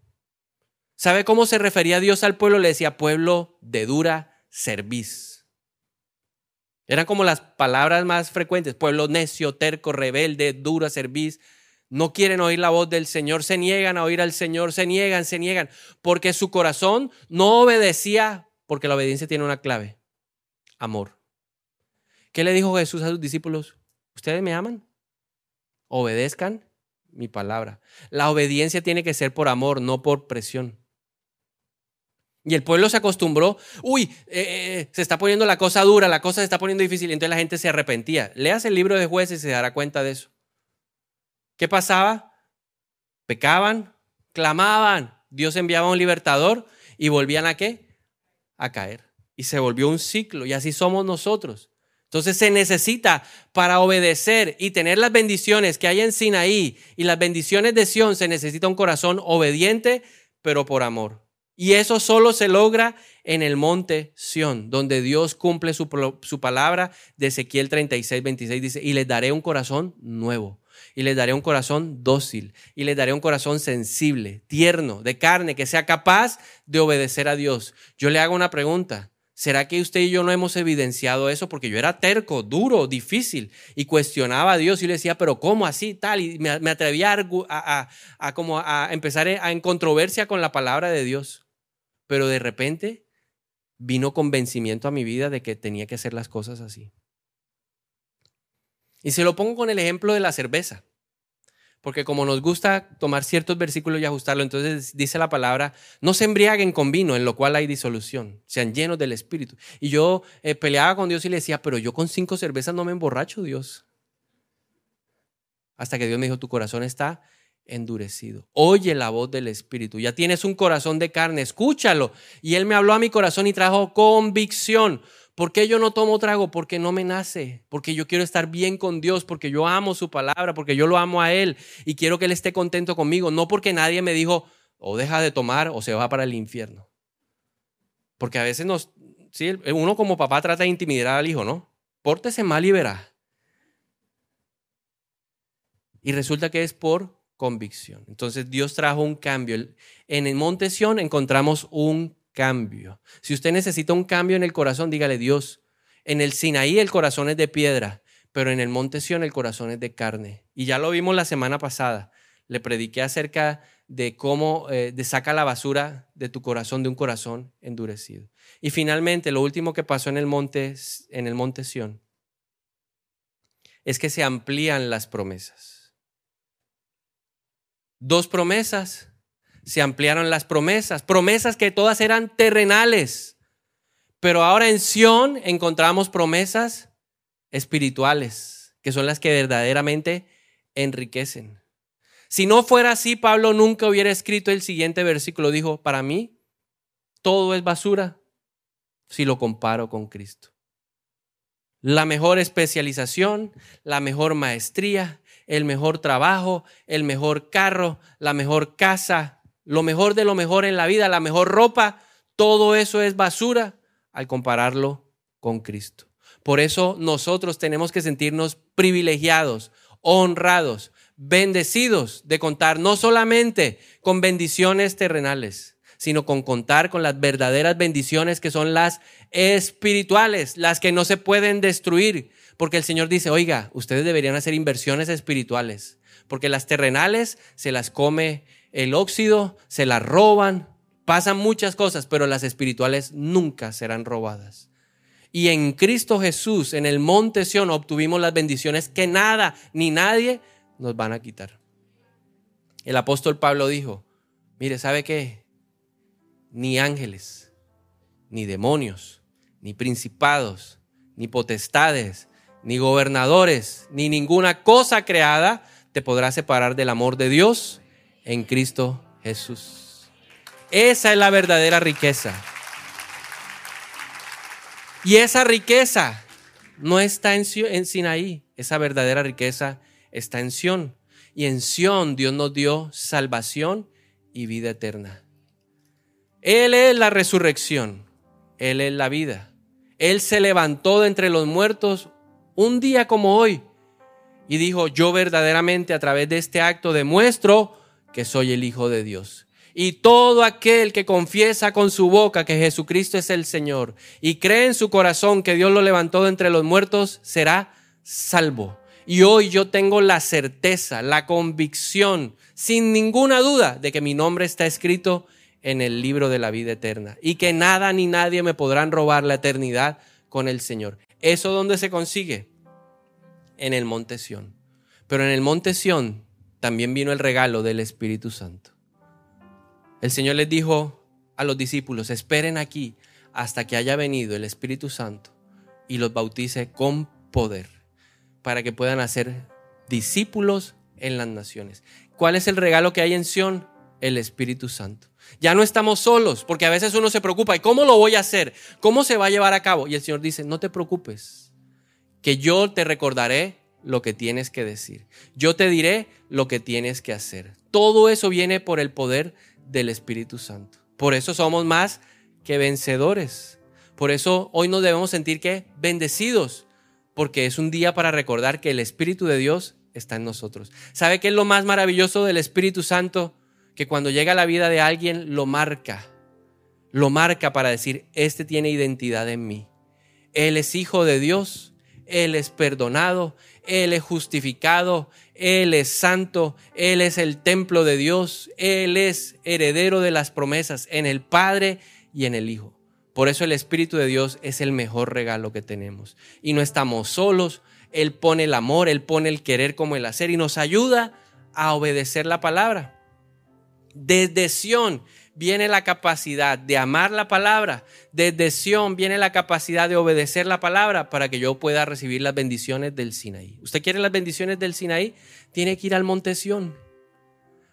A: ¿Sabe cómo se refería Dios al pueblo? Le decía pueblo de dura cerviz. Eran como las palabras más frecuentes, pueblo necio, terco, rebelde, duro a servir. No quieren oír la voz del Señor, se niegan a oír al Señor, se niegan, se niegan, porque su corazón no obedecía, porque la obediencia tiene una clave, amor. ¿Qué le dijo Jesús a sus discípulos? ¿Ustedes me aman? Obedezcan mi palabra. La obediencia tiene que ser por amor, no por presión. Y el pueblo se acostumbró, uy, eh, eh, se está poniendo la cosa dura, la cosa se está poniendo difícil, y entonces la gente se arrepentía. Leas el libro de jueces y se dará cuenta de eso. ¿Qué pasaba? Pecaban, clamaban, Dios enviaba un libertador y volvían a qué? A caer. Y se volvió un ciclo, y así somos nosotros. Entonces se necesita para obedecer y tener las bendiciones que hay en Sinaí y las bendiciones de Sión, se necesita un corazón obediente, pero por amor. Y eso solo se logra en el monte Sión, donde Dios cumple su, palabra de Ezequiel 36, 26. Dice, y les daré un corazón nuevo, y les daré un corazón dócil, y les daré un corazón sensible, tierno, de carne, que sea capaz de obedecer a Dios. Yo le hago una pregunta. ¿Será que usted y yo no hemos evidenciado eso? Porque yo era terco, duro, difícil y cuestionaba a Dios y le decía, pero ¿cómo así? Tal. Y me, atrevía a, a, como a empezar en controversia con la palabra de Dios pero de repente vino convencimiento a mi vida de que tenía que hacer las cosas así. Y se lo pongo con el ejemplo de la cerveza. Porque como nos gusta tomar ciertos versículos y ajustarlo, entonces dice la palabra, no se embriaguen con vino, en lo cual hay disolución, sean llenos del Espíritu. Y yo eh, peleaba con Dios y le decía, pero yo con cinco cervezas no me emborracho, Dios. Hasta que Dios me dijo, tu corazón está endurecido. Oye la voz del Espíritu. Ya tienes un corazón de carne, escúchalo. Y Él me habló a mi corazón y trajo convicción. ¿Por qué yo no tomo trago? Porque no me nace, porque yo quiero estar bien con Dios, porque yo amo su palabra, porque yo lo amo a Él y quiero que Él esté contento conmigo, no porque nadie me dijo, o deja de tomar o se va para el infierno. Porque a veces nos, sí, uno como papá trata de intimidar al hijo, ¿no? Pórtese mal y verá. Y resulta que es por convicción. Entonces Dios trajo un cambio. En el monte Sión encontramos un cambio. Si usted necesita un cambio en el corazón, dígale Dios. En el Sinaí el corazón es de piedra, pero en el monte Sión el corazón es de carne. Y ya lo vimos la semana pasada. Le prediqué acerca de cómo eh, saca la basura de tu corazón, de un corazón endurecido. Y finalmente, lo último que pasó en el monte, en el monte Sión, es que se amplían las promesas. Dos promesas se ampliaron las promesas, promesas que todas eran terrenales. Pero ahora en Sión encontramos promesas espirituales, que son las que verdaderamente enriquecen. Si no fuera así, Pablo nunca hubiera escrito el siguiente versículo. Dijo, para mí, todo es basura si lo comparo con Cristo. La mejor especialización, la mejor maestría, el mejor trabajo, el mejor carro, la mejor casa, lo mejor de lo mejor en la vida, la mejor ropa, todo eso es basura al compararlo con Cristo. Por eso nosotros tenemos que sentirnos privilegiados, honrados, bendecidos de contar no solamente con bendiciones terrenales, sino con contar con las verdaderas bendiciones que son las espirituales, las que no se pueden destruir. Porque el Señor dice, oiga, ustedes deberían hacer inversiones espirituales, porque las terrenales se las come el óxido, se la roban, pasan muchas cosas, pero las espirituales nunca serán robadas. Y en Cristo Jesús, en el monte Sión, obtuvimos las bendiciones que nada ni nadie nos van a quitar. El apóstol Pablo dijo, mire, ¿sabe qué? Ni ángeles, ni demonios, ni principados, ni potestades, ni gobernadores, ni ninguna cosa creada te podrá separar del amor de Dios en Cristo Jesús. Esa es la verdadera riqueza. Y esa riqueza no está en, Sinaí, esa verdadera riqueza está en Sión. Y en Sión Dios nos dio salvación y vida eterna. Él es la resurrección, Él es la vida. Él se levantó de entre los muertos un día como hoy y dijo, yo verdaderamente a través de este acto demuestro que soy el Hijo de Dios. Y todo aquel que confiesa con su boca que Jesucristo es el Señor y cree en su corazón que Dios lo levantó de entre los muertos, será salvo. Y hoy yo tengo la certeza, la convicción, sin ninguna duda, de que mi nombre está escrito en el libro de la vida eterna y que nada ni nadie me podrán robar la eternidad con el Señor. ¿Eso dónde se consigue? En el monte Sión. Pero en el monte Sión también vino el regalo del Espíritu Santo. El Señor les dijo a los discípulos, esperen aquí hasta que haya venido el Espíritu Santo y los bautice con poder para que puedan hacer discípulos en las naciones. ¿Cuál es el regalo que hay en Sión? El Espíritu Santo. Ya no estamos solos, porque a veces uno se preocupa, ¿y cómo lo voy a hacer? ¿Cómo se va a llevar a cabo? Y el Señor dice, no te preocupes, que yo te recordaré lo que tienes que decir. Yo te diré lo que tienes que hacer. Todo eso viene por el poder del Espíritu Santo. Por eso somos más que vencedores. Por eso hoy nos debemos sentir que bendecidos, porque es un día para recordar que el Espíritu de Dios está en nosotros. ¿Sabe qué es lo más maravilloso del Espíritu Santo? Que cuando llega a la vida de alguien lo marca. Lo marca para decir, este tiene identidad en mí. Él es hijo de Dios, Él es perdonado, él es justificado, Él es santo, Él es el templo de Dios, Él es heredero de las promesas en el Padre y en el Hijo. Por eso el Espíritu de Dios es el mejor regalo que tenemos. Y no estamos solos, Él pone el amor, Él pone el querer como el hacer y nos ayuda a obedecer la palabra. Desde Sión viene la capacidad de amar la palabra. Desde Sión viene la capacidad de obedecer la palabra para que yo pueda recibir las bendiciones del Sinaí. ¿Usted quiere las bendiciones del Sinaí? Tiene que ir al monte Sión.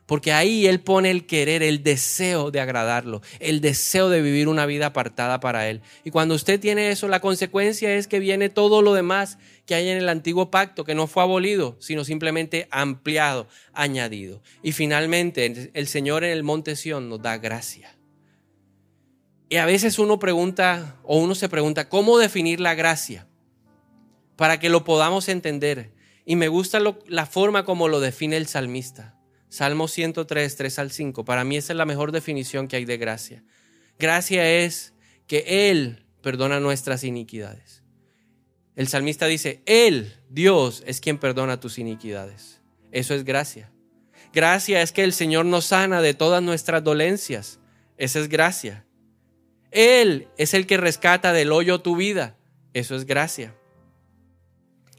A: Porque ahí Él pone el querer, el deseo de agradarlo, el deseo de vivir una vida apartada para Él. Y cuando usted tiene eso, la consecuencia es que viene todo lo demás que hay en el antiguo pacto, que no fue abolido, sino simplemente ampliado, añadido. Y finalmente, el Señor en el monte Sión nos da gracia. Y a veces uno pregunta, o uno se pregunta, ¿cómo definir la gracia? Para que lo podamos entender. Y me gusta la forma como lo define el salmista. Salmo 103, 3 al 5. Para mí esa es la mejor definición que hay de gracia. Gracia es que Él perdona nuestras iniquidades. El salmista dice, Él, Dios, es quien perdona tus iniquidades. Eso es gracia. Gracia es que el Señor nos sana de todas nuestras dolencias. Esa es gracia. Él es el que rescata del hoyo tu vida. Eso es gracia.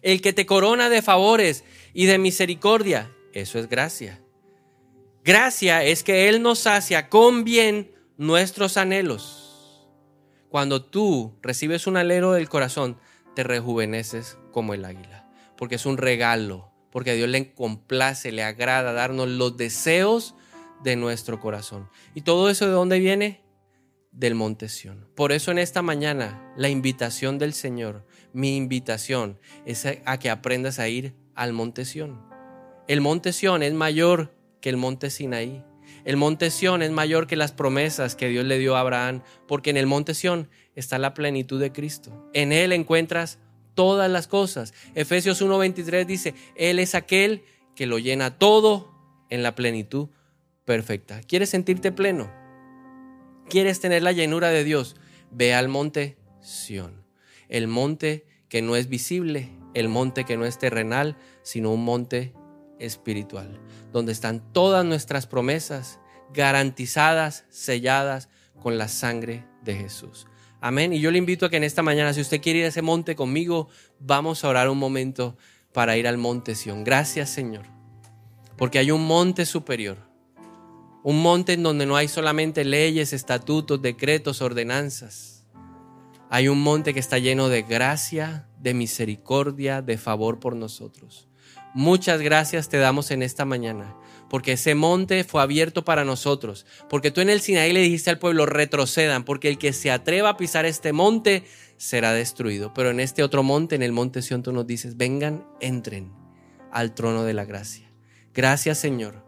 A: El que te corona de favores y de misericordia. Eso es gracia. Gracia es que Él nos sacia con bien nuestros anhelos. Cuando tú recibes un anhelo del corazón, te rejuveneces como el águila, porque es un regalo, porque a Dios le complace, le agrada darnos los deseos de nuestro corazón. ¿Y todo eso de dónde viene? Del monte Por eso en esta mañana la invitación del Señor, mi invitación es a que aprendas a ir al monte El monte es mayor que el monte Sinaí. El monte Sión es mayor que las promesas que Dios le dio a Abraham, porque en el monte Sión está la plenitud de Cristo. En Él encuentras todas las cosas. Efesios 1:23 dice, Él es aquel que lo llena todo en la plenitud perfecta. ¿Quieres sentirte pleno? ¿Quieres tener la llenura de Dios? Ve al monte Sión, el monte que no es visible, el monte que no es terrenal, sino un monte espiritual, donde están todas nuestras promesas garantizadas, selladas con la sangre de Jesús. Amén. Y yo le invito a que en esta mañana, si usted quiere ir a ese monte conmigo, vamos a orar un momento para ir al monte Sión. Gracias, Señor. Porque hay un monte superior. Un monte en donde no hay solamente leyes, estatutos, decretos, ordenanzas. Hay un monte que está lleno de gracia, de misericordia, de favor por nosotros. Muchas gracias te damos en esta mañana, porque ese monte fue abierto para nosotros, porque tú en el Sinaí le dijiste al pueblo, retrocedan, porque el que se atreva a pisar este monte será destruido. Pero en este otro monte, en el monte Sion, tú nos dices, vengan, entren al trono de la gracia. Gracias Señor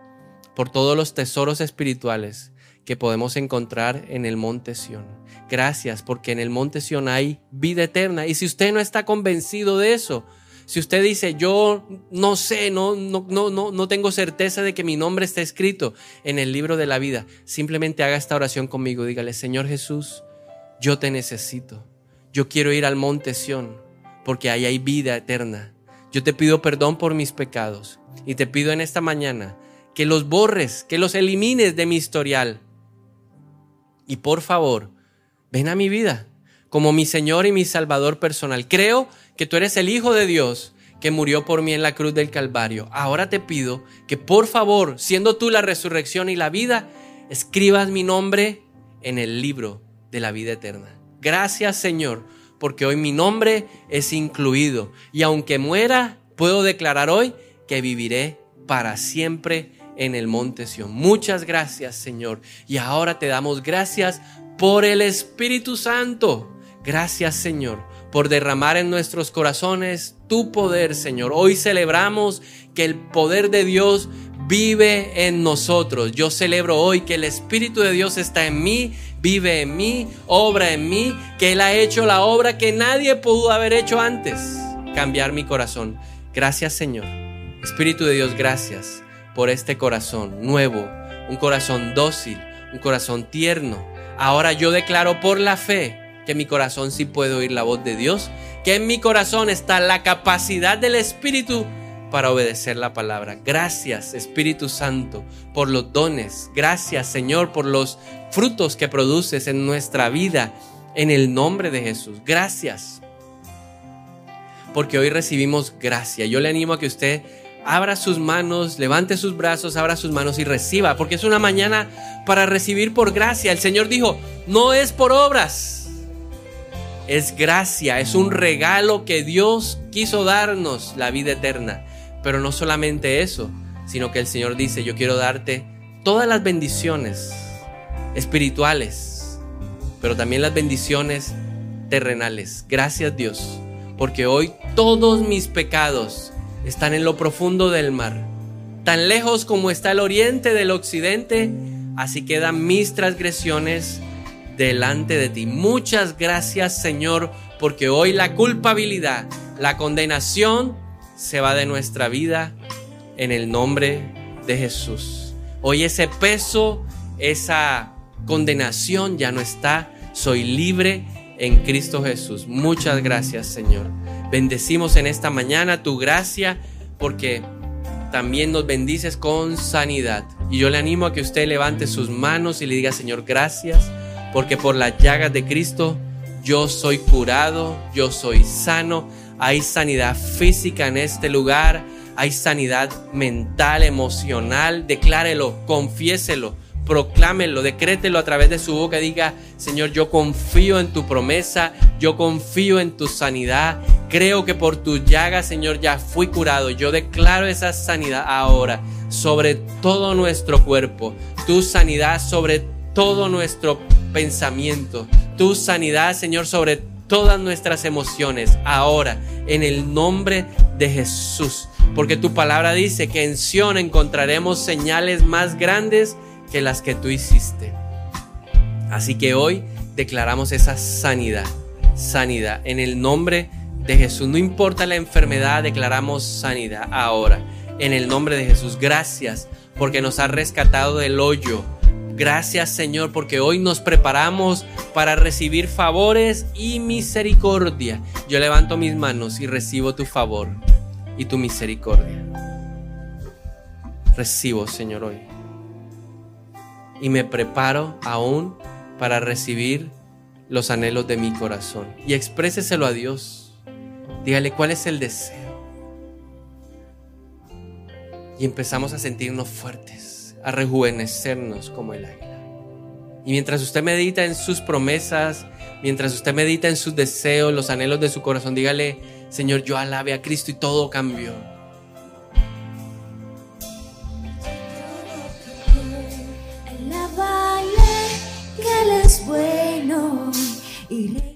A: por todos los tesoros espirituales que podemos encontrar en el monte Sión. Gracias porque en el monte Sión hay vida eterna. Y si usted no está convencido de eso, si usted dice, yo no sé, no, no, no, no tengo certeza de que mi nombre está escrito en el libro de la vida, simplemente haga esta oración conmigo. Dígale, Señor Jesús, yo te necesito. Yo quiero ir al monte Sión porque ahí hay vida eterna. Yo te pido perdón por mis pecados y te pido en esta mañana que los borres, que los elimines de mi historial. Y por favor, ven a mi vida como mi Señor y mi Salvador personal. Creo que tú eres el Hijo de Dios que murió por mí en la cruz del Calvario. Ahora te pido que por favor, siendo tú la resurrección y la vida, escribas mi nombre en el libro de la vida eterna. Gracias Señor, porque hoy mi nombre es incluido y aunque muera, puedo declarar hoy que viviré para siempre en el monte Sion. Muchas gracias Señor. Y ahora te damos gracias por el Espíritu Santo. Gracias Señor por derramar en nuestros corazones tu poder, Señor. Hoy celebramos que el poder de Dios vive en nosotros. Yo celebro hoy que el Espíritu de Dios está en mí, vive en mí, obra en mí, que Él ha hecho la obra que nadie pudo haber hecho antes, cambiar mi corazón. Gracias Señor. Espíritu de Dios, gracias por este corazón nuevo, un corazón dócil, un corazón tierno. Ahora yo declaro por la fe que en mi corazón sí puedo oír la voz de Dios, que en mi corazón está la capacidad del Espíritu para obedecer la palabra. Gracias Espíritu Santo por los dones. Gracias Señor por los frutos que produces en nuestra vida en el nombre de Jesús. Gracias porque hoy recibimos gracia. Yo le animo a que usted abra sus manos, levante sus brazos, abra sus manos y reciba, porque es una mañana para recibir por gracia. El Señor dijo, no es por obras, es gracia, es un regalo que Dios quiso darnos, la vida eterna. Pero no solamente eso, sino que el Señor dice, yo quiero darte todas las bendiciones espirituales, pero también las bendiciones terrenales. Gracias Dios, porque hoy todos mis pecados están en lo profundo del mar. Tan lejos como está el oriente del occidente, así quedan mis transgresiones delante de ti. Muchas gracias Señor, porque hoy la culpabilidad, la condenación se va de nuestra vida en el nombre de Jesús. Hoy ese peso, esa condenación ya no está. Soy libre en Cristo Jesús. Muchas gracias Señor. Bendecimos en esta mañana tu gracia porque también nos bendices con sanidad. Y yo le animo a que usted levante sus manos y le diga, Señor, gracias, porque por las llagas de Cristo yo soy curado, yo soy sano. Hay sanidad física en este lugar, hay sanidad mental, emocional. Declárelo, confiéselo proclámelo, decrételo a través de su boca, diga, Señor, yo confío en tu promesa, yo confío en tu sanidad, creo que por tu llaga, Señor, ya fui curado, yo declaro esa sanidad ahora sobre todo nuestro cuerpo, tu sanidad sobre todo nuestro pensamiento, tu sanidad, Señor, sobre todas nuestras emociones, ahora, en el nombre de Jesús. Porque tu palabra dice que en Sion encontraremos señales más grandes que las que tú hiciste. Así que hoy declaramos esa sanidad, sanidad en el nombre de Jesús. No importa la enfermedad, declaramos sanidad ahora. En el nombre de Jesús, gracias porque nos has rescatado del hoyo. Gracias Señor porque hoy nos preparamos para recibir favores y misericordia. Yo levanto mis manos y recibo tu favor y tu misericordia. Recibo Señor hoy y me preparo aún para recibir los anhelos de mi corazón. Y expréseselo a Dios. Dígale cuál es el deseo. Y empezamos a sentirnos fuertes, a rejuvenecernos como el águila. Y mientras usted medita en sus promesas, mientras usted medita en sus deseos, los anhelos de su corazón, dígale, Señor, yo alabe a Cristo y todo cambió.
B: bueno y